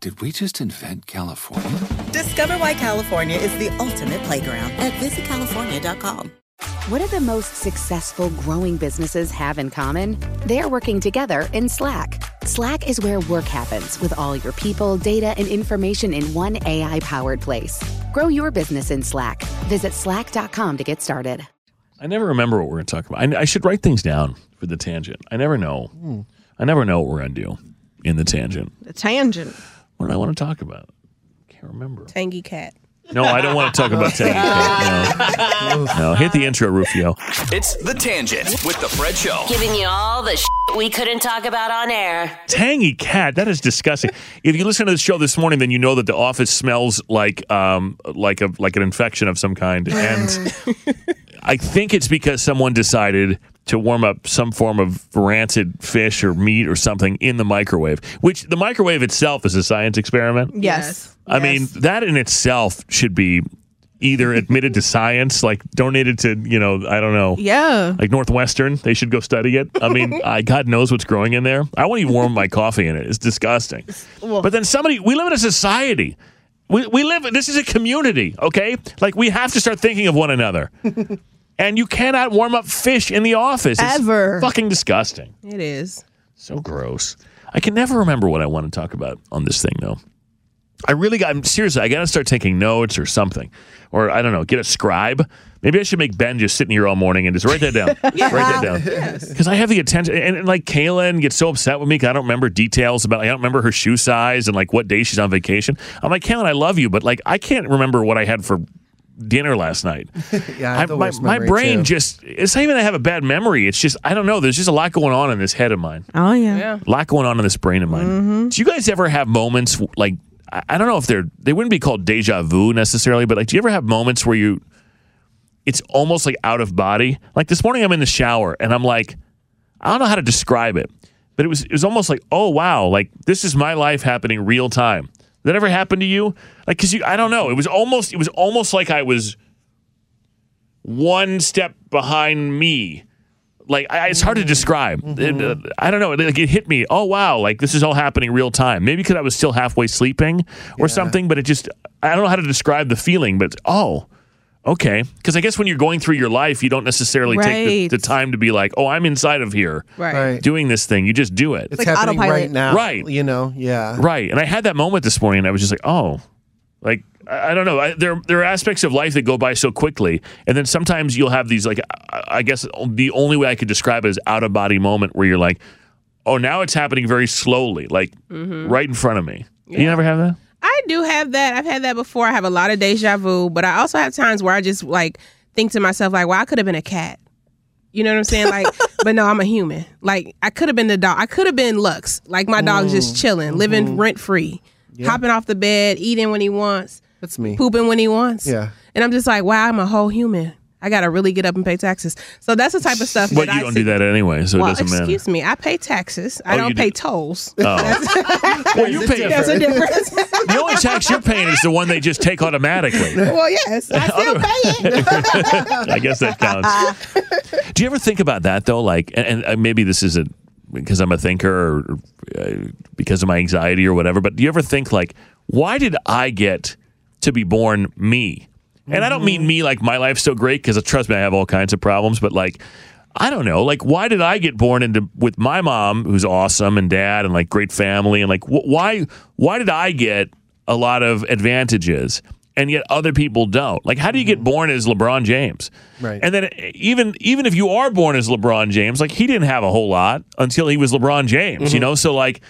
Did we just invent California? Discover why California is the ultimate playground at visitcalifornia.com. What do the most successful growing businesses have in common? They're working together in Slack. Slack is where work happens with all your people, data, and information in one AI powered place. Grow your business in Slack. Visit slack.com to get started. I never remember what we're going to talk about. I, I should write things down for the tangent. I never know. Hmm. I never know what we're going to do in the tangent. The tangent. What do I want to talk about? Can't remember. Tangy cat. No, I don't want to talk about Tangy Cat. No. no, hit the intro, Rufio. It's The Tangent with The Fred Show. Giving you all the shit we couldn't talk about on air. Tangy Cat, that is disgusting. if you listen to the show this morning, then you know that the office smells like um like a like an infection of some kind, and I think it's because someone decided to warm up some form of rancid fish or meat or something in the microwave. Which the microwave itself is a science experiment. Yes. I mean, that in itself should be either admitted to science, like donated to, you know, I don't know. Yeah. Like Northwestern, they should go study it. I mean, I, God knows what's growing in there. I won't even warm my coffee in it. It's disgusting. but then somebody, we live in a society. We, we live, this is a community, okay? Like we have to start thinking of one another. and you cannot warm up fish in the office. It's Ever. fucking disgusting. It is. So gross. I can never remember what I want to talk about on this thing, though. I really got, I'm seriously, I got to start taking notes or something. Or I don't know, get a scribe. Maybe I should make Ben just sitting here all morning and just write that down. Write that down. Because I have the attention. And, and, like Kaylin gets so upset with me because I don't remember details about, I don't remember her shoe size and like what day she's on vacation. I'm like, Kaylin, I love you, but like I can't remember what I had for dinner last night. Yeah, I I, my, my brain too. just, it's not even that I have a bad memory. It's just, I don't know. There's just a lot going on in this head of mine. Oh, yeah. yeah. A lot going on in this brain of mine. Mm-hmm. Do you guys ever have moments like I I don't know if they're they wouldn't be called deja vu necessarily, but like do you ever have moments where you it's almost like out of body? Like this morning I'm in the shower and I'm like I don't know how to describe it, but it was it was almost like, "Oh wow, like this is my life happening real time." That ever happened to you? Like cuz you I don't know, it was almost it was almost like I was one step behind me like I, it's hard to describe. It, uh, I don't know. Like, it hit me. Oh wow! Like this is all happening real time. Maybe because I was still halfway sleeping or something. But it just I don't know how to describe the feeling. But oh, okay. Because I guess when you're going through your life, you don't necessarily take the, the time to be like, oh, I'm inside of here Right. Right. doing this thing. You just do it. It's like happening autopilot. right now. Right. You know, yeah. Right. And I had that moment this morning and I was just like, oh, like, I I don't know. I, there, there are aspects of life that go by so quickly. And then sometimes you'll have these, like, I I guess the only way I could describe it is out of body moment where you're like, oh, now it's happening very slowly, like mm-hmm. right in front of me. You never have that? I do have that. I've had that before. I have a lot of deja vu, but I also have times where I just like think to myself, like, well, I could have been a cat. You know what I'm saying? Like, but no, I'm a human. Like, I could have been the dog. I could have been Lux. Like, my dog's just mm, chilling, living mm-hmm. rent free, hopping off the bed, eating when he wants, That's me. pooping when he wants. Yeah. And I'm just like, wow, I'm a whole human. I gotta really get up and pay taxes. So that's the type of stuff. But that you I don't see. do that anyway, so well, it doesn't matter. excuse me. I pay taxes. I Oh, don't you do. pay tolls. Oh. well, you pay. There's a difference. The only tax you're paying is the one they just take automatically. well, yes, I still pay it. I guess that counts. Do you ever think about that though? Like, and, and uh, maybe this isn't because I'm a thinker or uh, because of my anxiety or whatever. But do you ever think like, why did I get to be born me? And I don't mean me like my life's so great because trust me, I have all kinds of problems. But like, I don't know, like why did I get born into with my mom who's awesome and dad and like great family and like wh- why why did I get a lot of advantages? and yet other people don't. Like, how do you get mm-hmm. born as LeBron James? Right. And then even even if you are born as LeBron James, like he didn't have a whole lot until he was LeBron James, you mm-hmm. know? So like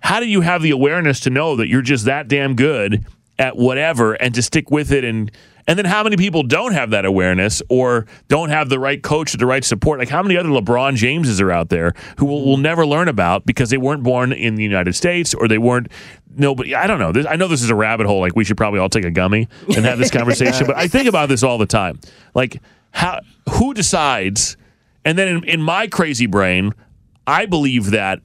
how do you have the awareness to know that you're just that damn good at whatever and to stick with it and and then how many people don't have that awareness or don't have the right coach or the right support? Like how many other LeBron Jameses are out there who will, will never learn about because they weren't born in the United States or they weren't nobody I don't know. This, I know this is a rabbit hole. Like we should probably all take a gummy and have this conversation. But I think about this all the time. Like how who decides and then in, in my crazy brain, I believe that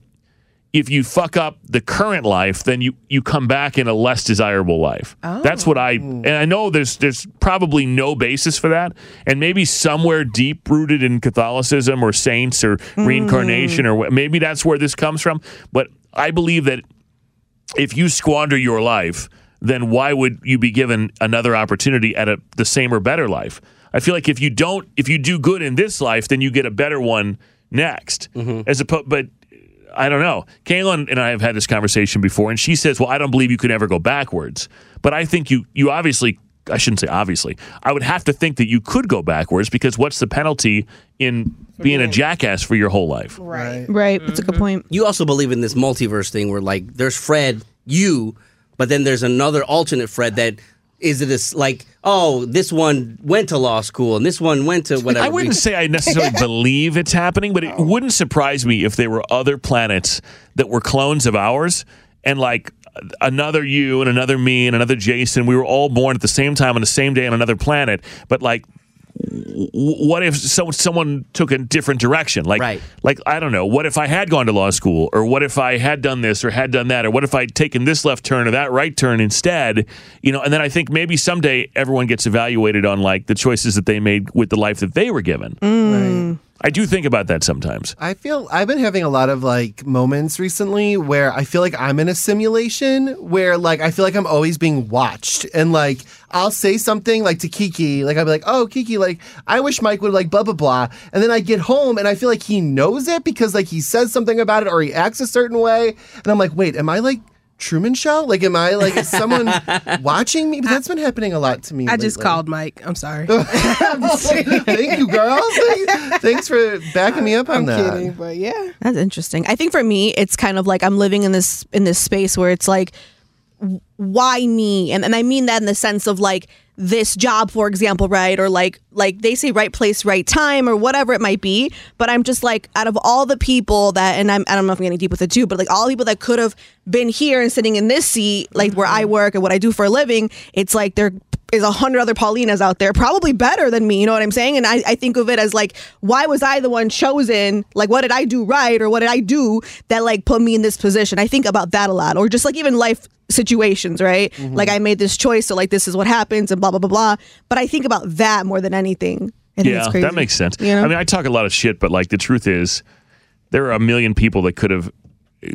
if you fuck up the current life, then you you come back in a less desirable life. That's what I oh. and I know there's there's probably no basis for that, and maybe somewhere deep rooted in Catholicism or saints or mm-hmm. reincarnation or maybe that's where this comes from. But I believe that if you squander your life, then why would you be given another opportunity at a, the same or better life? I feel like if you don't, if you do good in this life, then you get a better one next. Mm-hmm. As opposed, but I don't know. Kaylin and I have had this conversation before, and she says, "Well, I don't believe you could ever go backwards." But I think you, you obviously, I shouldn't say obviously. I would have to think that you could go backwards because what's the penalty in being a jackass for your whole life? Right. Right. That's a good mm-hmm. point. You also believe in this multiverse thing where like there's Fred, you, but then there's another alternate Fred that is it this like oh this one went to law school and this one went to whatever. I wouldn't say I necessarily believe it's happening, but it wouldn't surprise me if there were other planets that were clones of ours and like another you and another me and another Jason. We were all born at the same time on the same day on another planet, but like. W- What if so, someone took a different direction? Like, Right. like I don't know. What if I had gone to law school, or what if I had done this, or had done that, or what if I'd taken this left turn or that right turn instead? You know, and then I think maybe someday everyone gets evaluated on like the choices that they made with the life that they were given. Mm. Right. I do think about that sometimes. I feel I've been having a lot of like moments recently where I feel like I'm in a simulation where like I feel like I'm always being watched. And like I'll say something like to Kiki like I'll be like oh Kiki like I wish Mike would like blah blah blah. And then I get home and I feel like he knows it because like he says something about it or he acts a certain way. And I'm like wait am I like Truman Show like am I like is someone watching me but that's been happening a lot to me I just called Mike. I'm sorry. thank you girl Thank- thanks for backing me up on I'm that kidding, but yeah. That's interesting. I think for me, it's kind of like I'm living in this in this space where it's like, why me? And and I mean that in the sense of like this job, for example, right? Or like like they say right place, right time, or whatever it might be. But I'm just like, out of all the people that, and I'm I don't know if I'm getting deep with it too, but like all the people that could have been here and sitting in this seat, like where I mm-hmm. work and what I do for a living, it's like there is a hundred other Paulinas out there, probably better than me. You know what I'm saying? And I, I think of it as like, why was I the one chosen? Like, what did I do right, or what did I do that like put me in this position? I think about that a lot, or just like even life situations, right? Mm-hmm. Like I made this choice, so like this is what happens, and blah blah blah blah. But I think about that more than anything. I think it's yeah, that makes sense. You know? I mean, I talk a lot of shit, but like the truth is, there are a million people that could have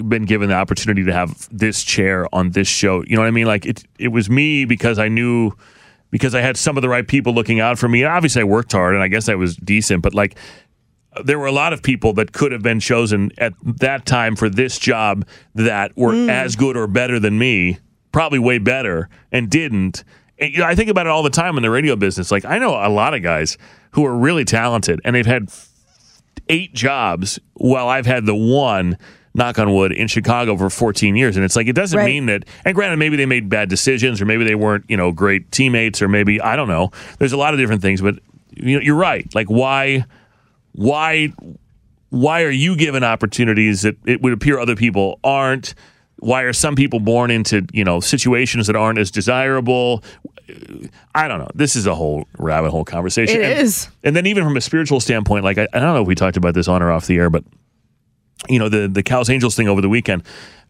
been given the opportunity to have this chair on this show. You know what I mean? Like it, it was me because I knew because I had some of the right people looking out for me. Obviously, I worked hard, and I guess I was decent. But like, there were a lot of people that could have been chosen at that time for this job that were hmm. as good or better than me, probably way better, and didn't. And, you know, I think about it all the time in the radio business. Like, I know a lot of guys who are really talented, and they've had eight jobs while I've had the one knock on wood in Chicago for 14 years and it's like it doesn't Right. mean that and granted maybe they made bad decisions or maybe they weren't you know great teammates or maybe I don't know there's a lot of different things but you know you're right like why why why are you given opportunities that it would appear other people aren't why are some people born into you know situations that aren't as desirable i don't know this is a whole rabbit hole conversation It and, is. and then even from a spiritual standpoint like I, I don't know if we talked about this on or off the air but you know the the Cal's Angels thing over the weekend.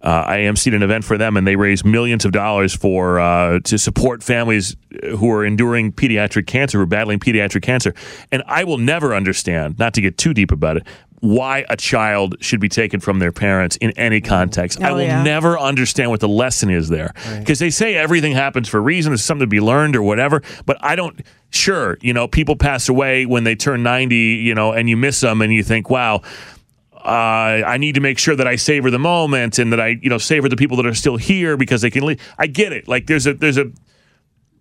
Uh, I emceed an event for them, and they raised millions of dollars for uh, to support families who are enduring pediatric cancer, who are battling pediatric cancer. And I will never understand, not to get too deep about it, why a child should be taken from their parents in any context. I Oh, will yeah. never understand what the lesson is there because they say everything happens for a reason. There's something to be learned or whatever. But I don't. Sure, you know, people pass away when they turn 90, you know, and you miss them, and you think, wow I need to make sure that I savor the moment and that I, you know, savor the people that are still here because they can leave. I get it. Like there's a there's a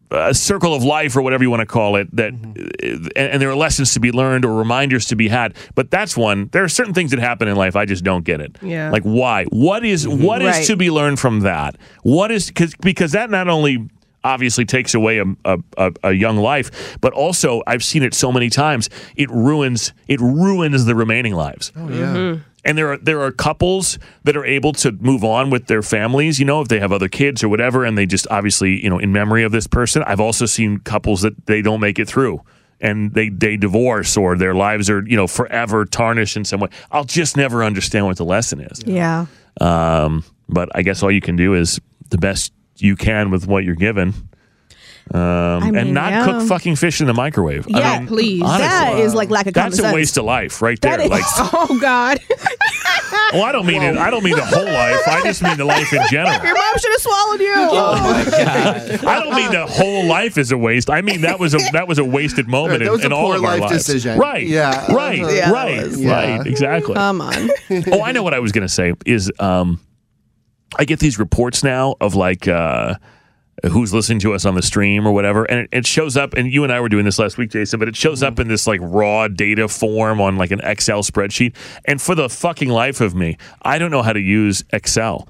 a circle of life or whatever you want to call it that Mm-hmm. and, there are lessons to be learned or reminders to be had but that's one there are certain things that happen in life i just don't get it Yeah. like why what is what is Right. to be learned from that what is cause, because that not only obviously takes away a, a, a, a young life but also i've seen it so many times it ruins it ruins the remaining lives Oh yeah. and there are there are couples that are able to move on with their families, you know, if they have other kids or whatever, and they just obviously, you know, in memory of this person. I've also seen couples that they don't make it through and they they divorce or their lives are, you know, forever tarnished in some way. I'll just never understand what the lesson is. Yeah. Um, but I guess all you can do is the best you can with what you're given. Um, and mean, not yeah. cook fucking fish in the microwave. I Yeah, mean, please. honestly, That is like lack of common that's a waste of life right there. That is- like Oh God. well, I don't mean it. I don't mean the whole life. I just mean the life in general. Your mom should have swallowed you. I don't mean the whole life is a waste. I mean that was a that was a wasted moment That was in, in a all poor of our life lives. decision. Right. Yeah. Right. Yeah, right. was- Yeah. Right. Exactly. Come on. oh, I know what I was going to say is um, I get these reports now of like uh, who's listening to us on the stream or whatever, and it, it shows up. And you and I were doing this last week, Jason, but it shows up in this like raw data form on like an Excel spreadsheet. And for the fucking life of me, I don't know how to use Excel.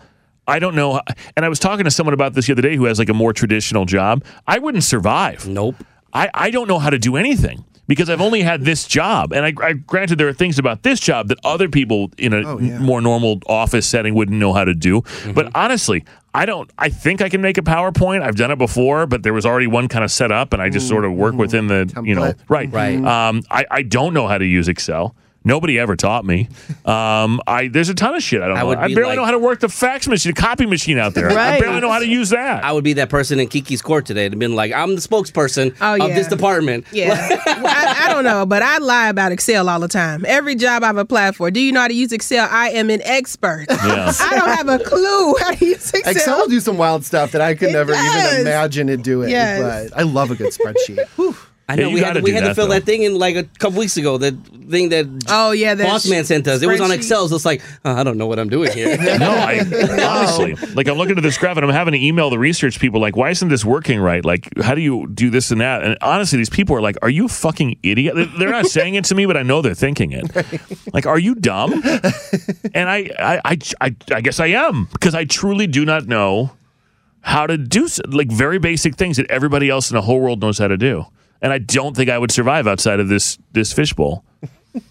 I don't know. And I was talking to someone about this the other day who has like a more traditional job. I wouldn't survive. Nope. I, I don't know how to do anything because I've only had this job. And I, I granted there are things about this job that other people in a Oh, yeah. more normal office setting wouldn't know how to do. But honestly, I don't I think I can make a PowerPoint. I've done it before, but there was already one kind of set up and I just sort of work within the you know Template. right. Right. Um I, I don't know how to use Excel. Nobody ever taught me. Um, I there's a ton of shit I don't I know. I barely like- know how to work the fax machine, the copy machine out there. I barely know how to use that. I would be that person in Kiki's court today and been like, I'm the spokesperson Oh, of this department. Yeah. Well, I, I don't know, but I lie about Excel all the time. Every job I've applied for. Do you know how to use Excel? I am an expert. Yeah. I don't have a clue how to use Excel. Excel will do some wild stuff that I could It never does. even imagine it doing. Yes. But I love a good spreadsheet. Whew. I know Yeah, we had gotta we do had to fill though. that thing in like a couple weeks ago. That thing that Oh yeah, that Boss Man sent us. It was on. Excel. So it's like uh, I don't know what I'm doing here. No, I honestly, like I'm looking at this graph and I'm having to email the research people, like, why isn't this working right? Like, how do you do this and that? And honestly, these people are like, are you a fucking idiot? They- They're not saying it to me, but I know they're thinking it. Like, are you dumb? And I, I, I, I, I guess I am because I truly do not know how to do like very basic things that everybody else in the whole world knows how to do. And I don't think I would survive outside of this this fishbowl.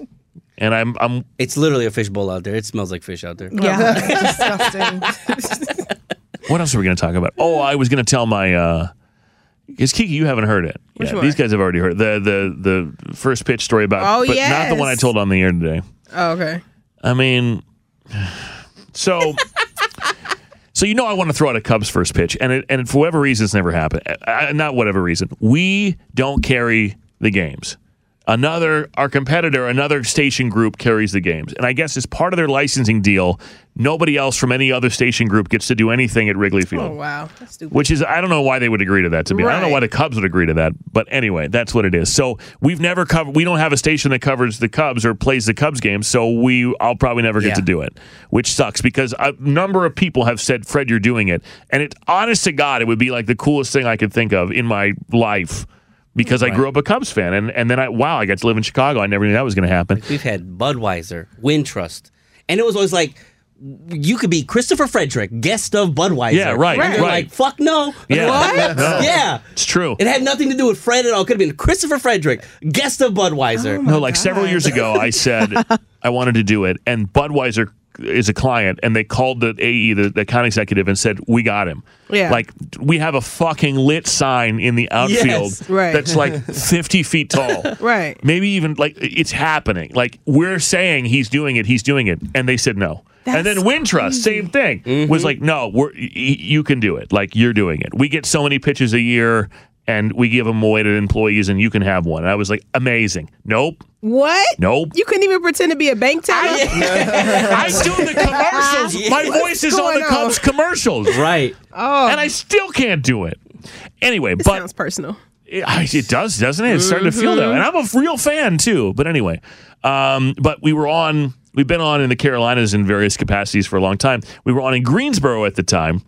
And I'm, I'm it's literally a fishbowl out there. It smells like fish out there. Yeah. disgusting. What else are we going to talk about? Oh, I was going to tell my. uh Because Kiki, you haven't heard it. Which yeah, one? these guys have already heard the the the first pitch story about. Oh, but not the one I told on the air today. Oh, okay. I mean, so. So you know I want to throw out a Cubs first pitch, and it, and for whatever reason it's never happened. Not whatever reason, we don't carry the games. Another our competitor, another station group carries the games, and I guess as part of their licensing deal, nobody else from any other station group gets to do anything at Wrigley Field. Oh wow, that's stupid. Which is, I don't know why they would agree to that. To me, I don't know why the Cubs would agree to that. But anyway, that's what it is. So we've never covered. We don't have a station that covers the Cubs or plays the Cubs game So we, I'll probably never get Yeah. to do it, which sucks because a number of people have said, "Fred, you're doing it," and it, honest to God, it would be like the coolest thing I could think of in my life. Because I grew up a Cubs fan, and, and then I wow, I got to live in Chicago. I never knew that was going to happen. We've had Budweiser, Wintrust, and it was always like you could be Christopher Frederick, guest of Budweiser. Yeah, right, And right. like, fuck no. Yeah. What? No. Yeah. It's true. It had nothing to do with Fred at all. It could have been Christopher Frederick, guest of Budweiser. Oh no, like several years ago, I said I wanted to do it, and Budweiser is a client, and they called the AE, the, the account executive, and said, "We got him. Yeah. like we have a fucking lit sign in the outfield Yes. Right. that's like fifty feet tall, Right. Maybe even like it's happening. Like we're saying he's doing it, he's doing it, and they said no." and then That's Wintrust, same thing, was mm-hmm. like, "No, we're y- y- you can do it. Like you're doing it. We get so many pitches a year." And we give them away to employees, and you can have one. And I was like, amazing. Nope, What? nope. You couldn't even pretend to be a bank teller. I do the commercials. My What's voice is on the on? Cubs commercials, Right. Oh, and I still can't do it. Anyway, it but sounds personal. it, it does, doesn't it? It's starting to feel that, and I'm a real fan too. But anyway, um, but we were on. We've been on in the Carolinas in various capacities for a long time. We were on in Greensboro at the time,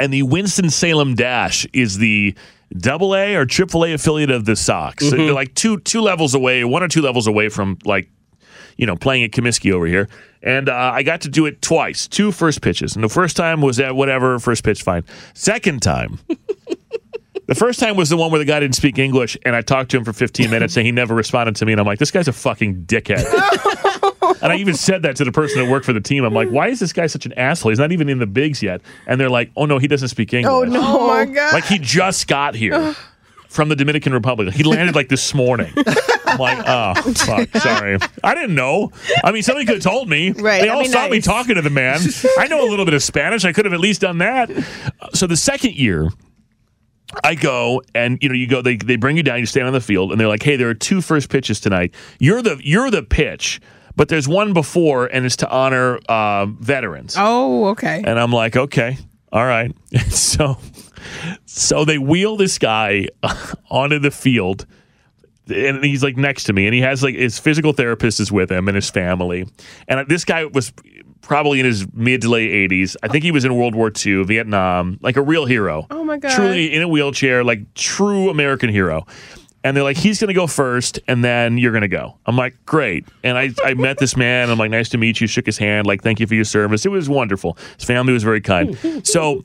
and the Winston Salem Dash is the double A or triple A affiliate of the Sox. Mhm. They're like two two levels away, one or two levels away from like you know, playing at Comiskey over here. And uh, I got to do it twice, two first pitches. And the first time was at whatever, first pitch, fine. Second time, the first time was the one where the guy didn't speak English, and I talked to him for 15 minutes, and he never responded to me. And I'm like, this guy's a fucking dickhead. and I even said that to the person that worked for the team. I'm like, why is this guy such an asshole? He's not even in the bigs yet. And they're like, oh no, he doesn't speak English. Oh no! Oh my god! Like he just got here from the Dominican Republic. He landed like this morning. I'm like, oh fuck, sorry. I didn't know. I mean, somebody could have told me. Right, They I all mean, saw me talking to the man. I know a little bit of Spanish. I could have at least done that. So the second year. I go and you know you go they they bring you down you stand on the field and they're like hey there are two first pitches tonight you're the you're the pitch but there's one before and it's to honor uh, veterans Oh, okay. and I'm like, okay, all right. so, so they wheel this guy onto the field, and he's like next to me, and he has like his physical therapist is with him and his family, and this guy was probably in his mid to late 80s. I think he was in World War II, Vietnam, like a real hero. Oh my god! Truly in a wheelchair, like true American hero. And they're like, he's going to go first, and then you're going to go. I'm like, great. And I, I met this man. I'm like, nice to meet you. Shook his hand, like, thank you for your service. It was wonderful. His family was very kind. So,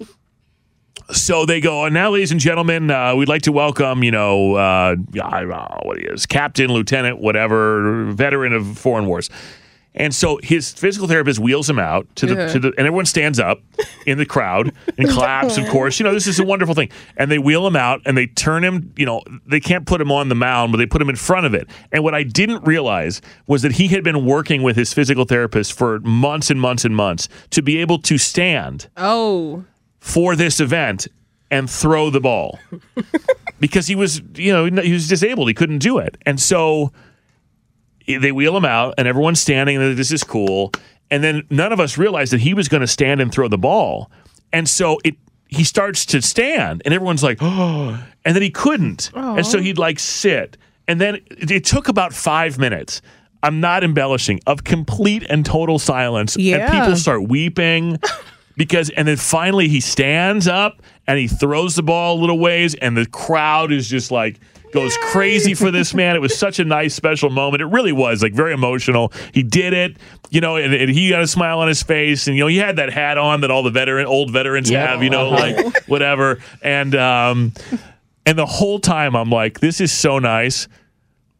so they go, and now, ladies and gentlemen, uh, we'd like to welcome, you know, uh, I don't know what he is, captain, lieutenant, whatever, veteran of foreign wars. And so his physical therapist wheels him out to the, Yeah. to the and everyone stands up in the crowd and claps, of course. You know, this is a wonderful thing. And they wheel him out and they turn him, you know, they can't put him on the mound, but they put him in front of it. And what I didn't realize was that he had been working with his physical therapist for months and months and months to be able to stand Oh, for this event and throw the ball because he was, you know, he was disabled. He couldn't do it. And so they wheel him out and everyone's standing and this is cool. And then none of us realized that he was going to stand and throw the ball. And so it he starts to stand and everyone's like, oh, and then he couldn't. And so he'd like sit. And then it, it took about five minutes. I'm not embellishing of complete and total silence. Yeah. And people start weeping because and then finally he stands up and he throws the ball a little ways and the crowd is just like goes crazy for this man. It was such a nice special moment. It really was like very emotional. He did it you know and, and he got a smile on his face and you know he had that hat on that all the veteran old veterans Yeah. have you know like whatever. And um and the whole time i'm like this is so nice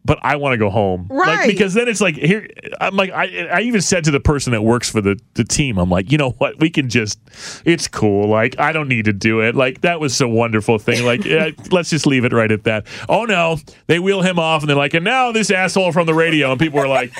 but I want to go home. Like, Right. because then it's like here I'm like I I even said to the person that works for the the team, I'm like, you know what? We can just it's cool. Like I don't need to do it. Like that was a wonderful thing. Like yeah, let's just leave it right at that. Oh no. They wheel him off and they're like, and now this asshole from the radio and people are like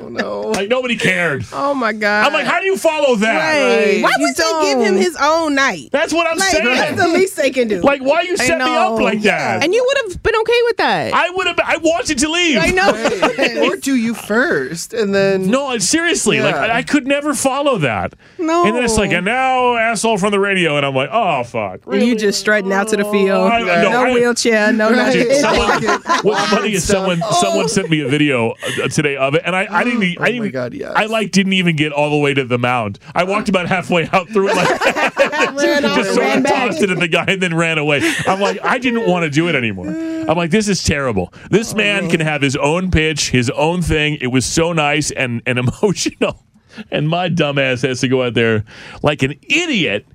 oh no! like nobody cared. Oh my god! I'm like, how do you follow that? Right. Why You would they give him his own night? That's what I'm Like, saying. that's the least they can do. Like why you set me up like that? And you would have been okay with that. I would have I wanted to leave. I know. or do you first and then No, I- seriously, like I, I could never follow that. No. And then it's like, and now asshole from the radio, and I'm like, oh fuck. you just strutting out to the field. I- no, no I- wheelchair. No Right. nothing. Dude, someone, what's funny is someone someone sent me a video uh, today of it, and I, I didn't mm. e- I Oh didn't God, yes. I like didn't even get all the way to the mound. I walked about halfway out through it, like just sort of tossed it at the guy and then ran away. I'm like, I didn't want to do it anymore. I'm like, this is terrible. This Oh, man can have his own pitch, his own thing. It was so nice and and emotional, and my dumbass has to go out there like an idiot,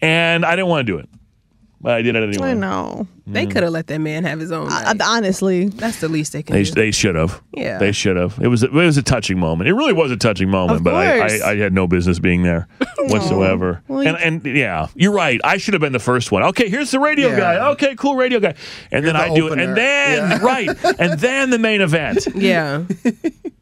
and I didn't want to do it, but I did it anyway. I know. They mm. could have let that man have his own. I, night. honestly, That's the least they can They, do. they should have. Yeah. They should have. It was it was a touching moment. It really was a touching moment, Of but I, course. I, I had no business being there whatsoever. Well, you- and and yeah, you're right. I should have been the first one. Okay, here's the radio Yeah. guy. Okay, cool radio guy. And then the I do it. opener. And then Yeah. right. And then the main event. yeah.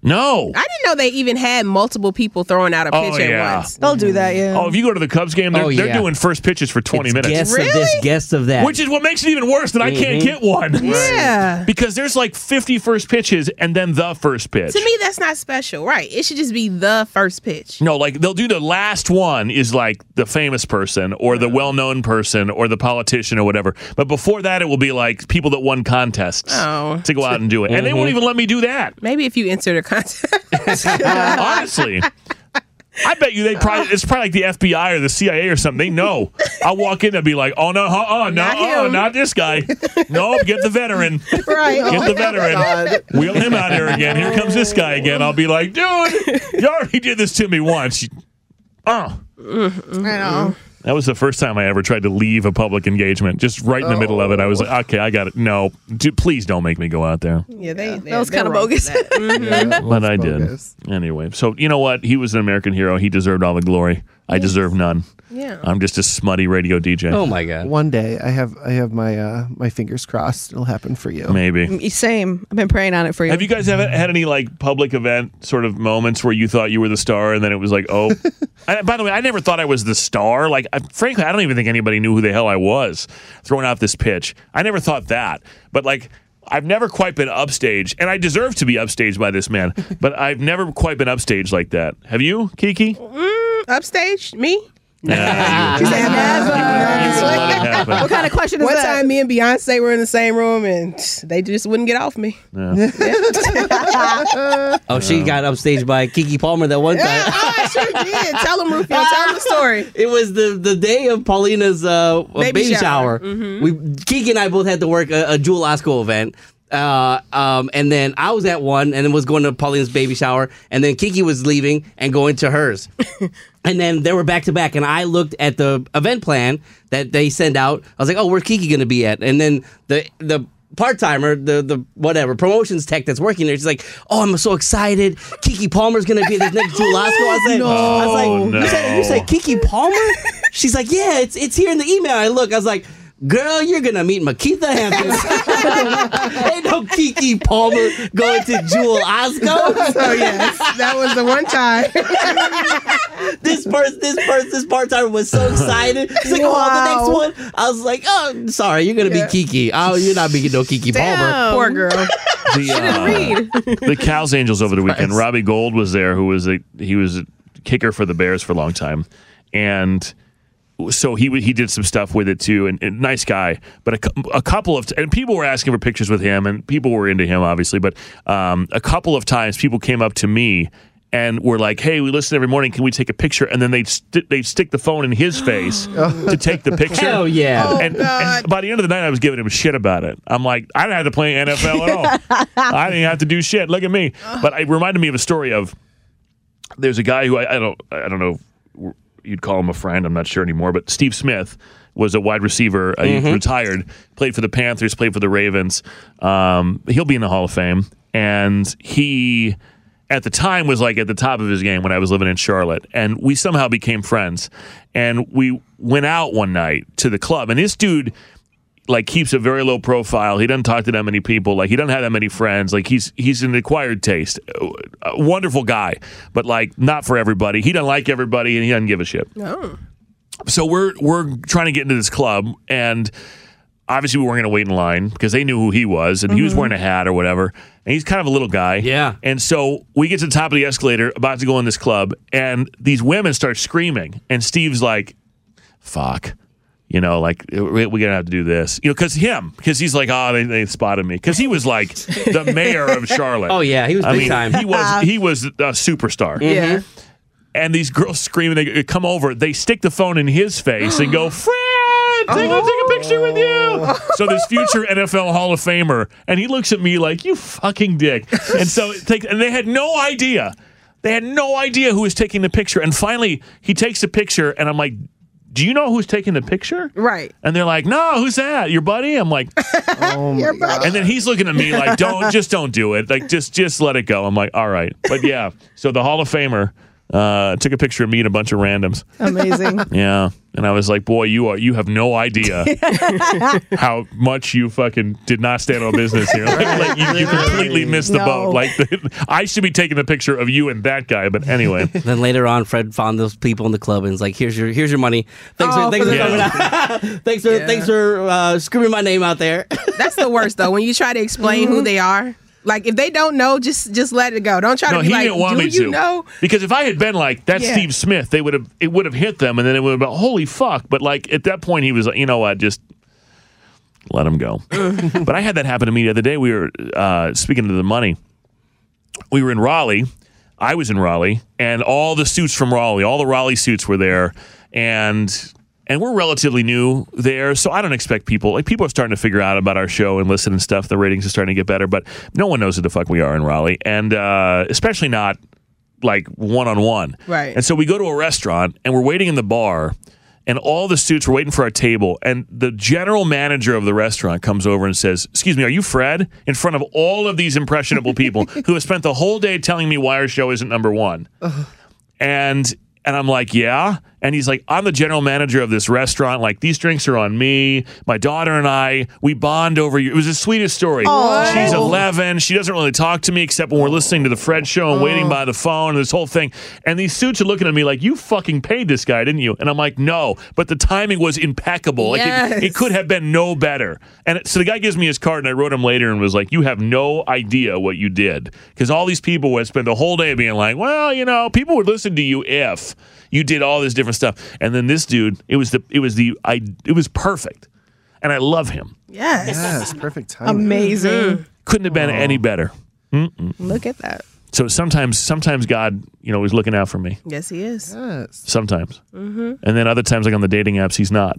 No. I didn't know they even had multiple people throwing out a Oh, pitch at yeah. once. they'll do that. Oh, yeah. Oh, if you go to the Cubs game, they're, Oh, they're yeah. doing first pitches for 20 It's minutes. Guest of this, Really? guest of that. Which is what makes it even worse that I can't Mhm. get one. Yeah. Because there's like 50 first pitches and then the first pitch. To me, that's not special, right? It should just be the first pitch. No, like they'll do the last one is like the famous person or the well known person or the politician or whatever. But before that, it will be like people that won contests Oh. to go out and do it. And they won't even let me do that. Maybe if you insert a contest. Honestly. I bet you they probably it's probably like the FBI or the CIA or something. They know. I'll walk in and be like, oh no, uh, uh no, Not uh, not this guy. nope, get the veteran. Right. Get the veteran. Wheel him out here again. Here comes this guy again. I'll be like, dude, you already did this to me once. Oh. I know. That was the first time I ever tried to leave a public engagement. Just right in the middle of it, I was like, "Okay, I got it." No, dude, please don't make me go out there. Yeah, they, they That was kind of bogus. that. Mhm. But I did anyway. So you know what? He was an American hero. He deserved all the glory. I deserve none. Yeah. I'm just a smutty radio DJ. Oh my god. One day, I have I have my uh, my fingers crossed. It'll happen for you. Maybe. Same. I've been praying on it for you. Have you guys ever had any like public event sort of moments where you thought you were the star and then it was like, oh? I, by the way, I never thought I was the star. Like, I, frankly, I don't even think anybody knew who the hell I was throwing out this pitch. I never thought that. But like, I've never quite been upstage, and I deserve to be upstaged by this man. but I've never quite been upstaged like that. Have you, Kiki? Upstage, me? Nah, She you- said you wouldn't let it happen. what kind of question is One that? One time, me and Beyonce were in the same room, and they just wouldn't get off me. Oh, she got upstaged by Keke Palmer that one time. oh, I sure did. Tell them, Rufio. Tell them the story. It was the the day of Paulina's uh, baby, Baby shower. shower. Mhm. We Kiki and I both had to work a, a Jewel Osco event. Uh, um, and then I was at one and then was going to Paulina's baby shower. And then Kiki was leaving and going to hers. and then they were back to back. And I looked at the event plan that they send out. I was like, oh, where's Kiki going to be at? And then the, the, Part timer, the the whatever promotions tech that's working there, she's like, "Oh, I'm so excited! Keke Palmer's gonna be this next Jewel Osco." I was like, no, I was like, No, you said you said Keke Palmer? She's like, yeah, it's it's here in the email. I look, I was like, girl, you're gonna meet Makitha Hampton. Ain't no Keke Palmer going to Jewel Osco. So yes, that was the one time. this person, this person, this part timer was so excited. She's like, oh, the next one. I was like, oh, sorry, you're gonna Yeah. be Kiki. Oh, you're not being no Keke Palmer. Poor girl. the, uh, the Cal's Angels over the weekend. Robbie Gould was there, who was a he was a kicker for the Bears for a long time, and so he he did some stuff with it too. And, and nice guy, but a, a couple of and people were asking for pictures with him, and people were into him obviously. But um, a couple of times, people came up to me. And were like, "Hey, we listen every morning. Can we take a picture?" And then they st- they stick the phone in his face to take the picture. Hell yeah. Oh, and, and by the end of the night, I was giving him shit about it. I'm like, I didn't have to play NFL at all. I didn't have to do shit. Look at me. But it reminded me of a story of there's a guy who I, I don't I don't know if you'd call him a friend. I'm not sure anymore. But Steve Smith was a wide receiver. Uh, He retired, played for the Panthers, played for the Ravens. Um, he'll be in the Hall of Fame, and he. At the time, was like at the top of his game when I was living in Charlotte, and we somehow became friends. And we went out one night to the club, and this dude, like keeps a very low profile. He doesn't talk to that many people. Like he doesn't have that many friends. Like he's he's an acquired taste. A wonderful guy, but like not for everybody. He doesn't like everybody, and he doesn't give a shit. No. So we're we're trying to get into this club, and obviously we weren't going to wait in line because they knew who he was, and he was mm-hmm. wearing a hat or whatever. And he's kind of a little guy. Yeah. And so we get to the top of the escalator, about to go in this club, and these women start screaming, and Steve's like, "Fuck." You know, like we- we're gonna have to do this. You know, because him, because he's like, oh, they, they spotted me, because he was like the mayor of Charlotte. Oh, yeah, he was I big mean, time. He was he was a superstar. Yeah. Mm-hmm. And these girls screaming, they come over, they stick the phone in his face and go, Fred, take, a- take a oh. picture with you. So this future NFL Hall of Famer, and he looks at me like, you fucking dick. And so take, and they had no idea. They had no idea who was taking the picture. And finally, he takes the picture, and I'm like, do you know who's taking the picture? Right. And they're like, no, who's that? Your buddy? I'm like, Oh my God. and then he's looking at me like, don't, just don't do it. Like, just, just let it go. I'm like, all right. But yeah, so the Hall of Famer uh, took a picture of me and a bunch of randoms. Amazing. Yeah. And I was like, boy, you are, you have no idea how much you fucking did not stand on business here. Like, like, you, you completely missed the No. boat. Like, I should be taking the picture of you and that guy. But anyway, Then later on, Fred found those people in the club and was like, "Here's your here's your money. Thanks Oh, for thanks for for the- coming out. thanks for Yeah. thanks for uh, screaming my name out there." That's the worst though. When you try to explain who they are, like if they don't know, just just let it go. Don't try no, to be he like, didn't want do me you to. know? Because if I had been like, that's Yeah. Steve Smith, they would have, it would have hit them. And then it would have been, holy fuck. But like, at that point, he was like, you know what, just let him go. but I had that happen to me the other day. We were, uh, speaking of the money, we were in Raleigh. I was in Raleigh, and all the suits from Raleigh, all the Raleigh suits were there, and and we're relatively new there, so I don't expect people like people are starting to figure out about our show and listen and stuff. The ratings are starting to get better, but no one knows who the fuck we are in Raleigh, and uh, especially not like one on one. Right. And so we go to a restaurant and we're waiting in the bar and all the suits were waiting for our table and the general manager of the restaurant comes over and says, "Excuse me, are you Fred?" in front of all of these impressionable people who have spent the whole day telling me why our show isn't number 1. And and I'm like, yeah. And he's like, I'm the general manager of this restaurant. Like, these drinks are on me. My daughter and I, we bond over you. It was the sweetest story. Aw. She's 11. She doesn't really talk to me except when we're listening to the Fred show and waiting oh. by the phone and this whole thing. And these suits are looking at me like, you fucking paid this guy, didn't you? And I'm like, no. But the timing was impeccable. Like, Yes. it, it could have been no better. And so the guy gives me his card, and I wrote him later and was like, you have no idea what you did. Because all these people would spend the whole day being like, well, you know, people would listen to you if you did all this different stuff. And then this dude, it was the, it was the, I, it was perfect. And I love him. Yes. Yes, perfect timing. Amazing. Couldn't have been any better. Mm-mm. Look at that. So sometimes, sometimes God, you know, is looking out for me. Yes, he is. Yes. Sometimes, Mm-hmm. and then other times, like on the dating apps, he's not.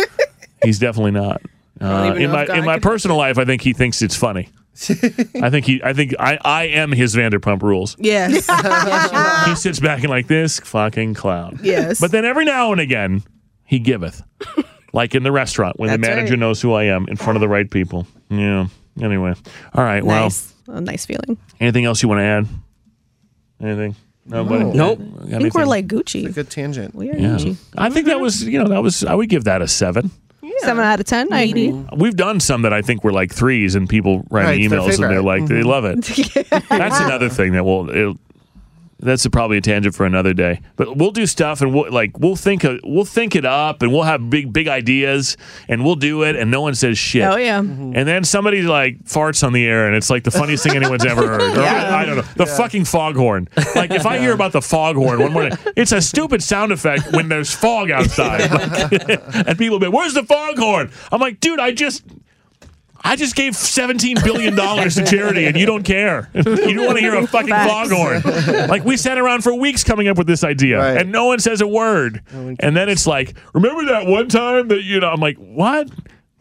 he's definitely not. Uh, in my in my personal life, I think he thinks it's funny. I think he. I think I. I am his Vanderpump Rules. Yes. yes. He sits back and like this fucking clown. Yes. But then every now and again, he giveth, like in the restaurant when the manager right. knows who I am in front of the right people. Yeah. Anyway, all right. Well. A nice feeling. anything else you want to add? Anything? Nobody. Nope. I think we're like Gucci. A Good tangent. We are Yeah. Gucci. I think that was, you know, that was, I would give that a seven. Seven out of ten. I agree. We've done some that I think were like threes, and people write Right, it's their emails and they're favorite. like, they Mhm. love it. That's another thing that will, it'll, that's probably a tangent for another day. But we'll do stuff and we'll like, we'll think, of, we'll think it up and we'll have big, big ideas and we'll do it and no one says shit. Oh yeah. Mm-hmm. And then somebody like farts on the air, and it's like the funniest thing anyone's ever heard. Or, Yeah. I don't know. The fucking foghorn. Like if I hear about the foghorn one morning, it's a stupid sound effect when there's fog outside, Like, and people be, "Where's the foghorn?" I'm like, dude, I just. I just gave seventeen billion dollars to charity, and you don't care. You don't want to hear a fucking Facts. foghorn. Like we sat around for weeks coming up with this idea, Right. and no one says a word. and then it's like, remember that one time that you know? I'm like, what?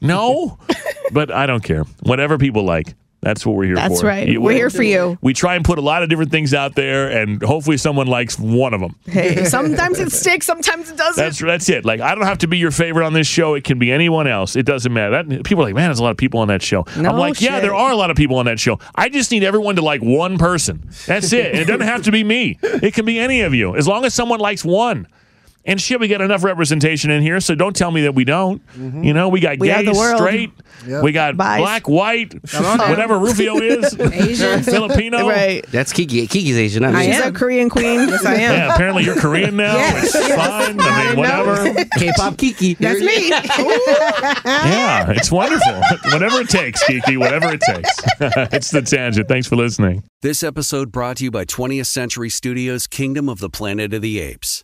No, but I don't care. Whatever people like, that's what we're here That's for. right. You- We're here for you. We try and put a lot of different things out there, and hopefully someone likes one of them. Hey, sometimes it sticks, sometimes it doesn't. That's that's it. Like I don't have to be your favorite on this show. It can be anyone else. It doesn't matter. That people are like, man, there's a lot of people on that show. No I'm like, yeah, there are a lot of people on that show. I just need everyone to like one person. That's it. And it doesn't have to be me. It can be any of you, as long as someone likes one. And shit, we get enough representation in here, so don't tell me that we don't. You know, we got Mm-hmm. We gay, straight, Yep. we got Bis. black, white, whatever Rufio is, Asian. Filipino. right. That's Kiki. Kiki's Asian. Not I me. She's am. a Korean queen. Yes, I am. Yeah, apparently you're Korean now. Yes, It's yes. fine. I mean, whatever. K-pop Kiki. That's me. Yeah, it's wonderful. whatever it takes, Kiki, whatever it takes. it's the tangent. Thanks for listening. This episode brought to you by 20th Century Studios' Kingdom of the Planet of the Apes.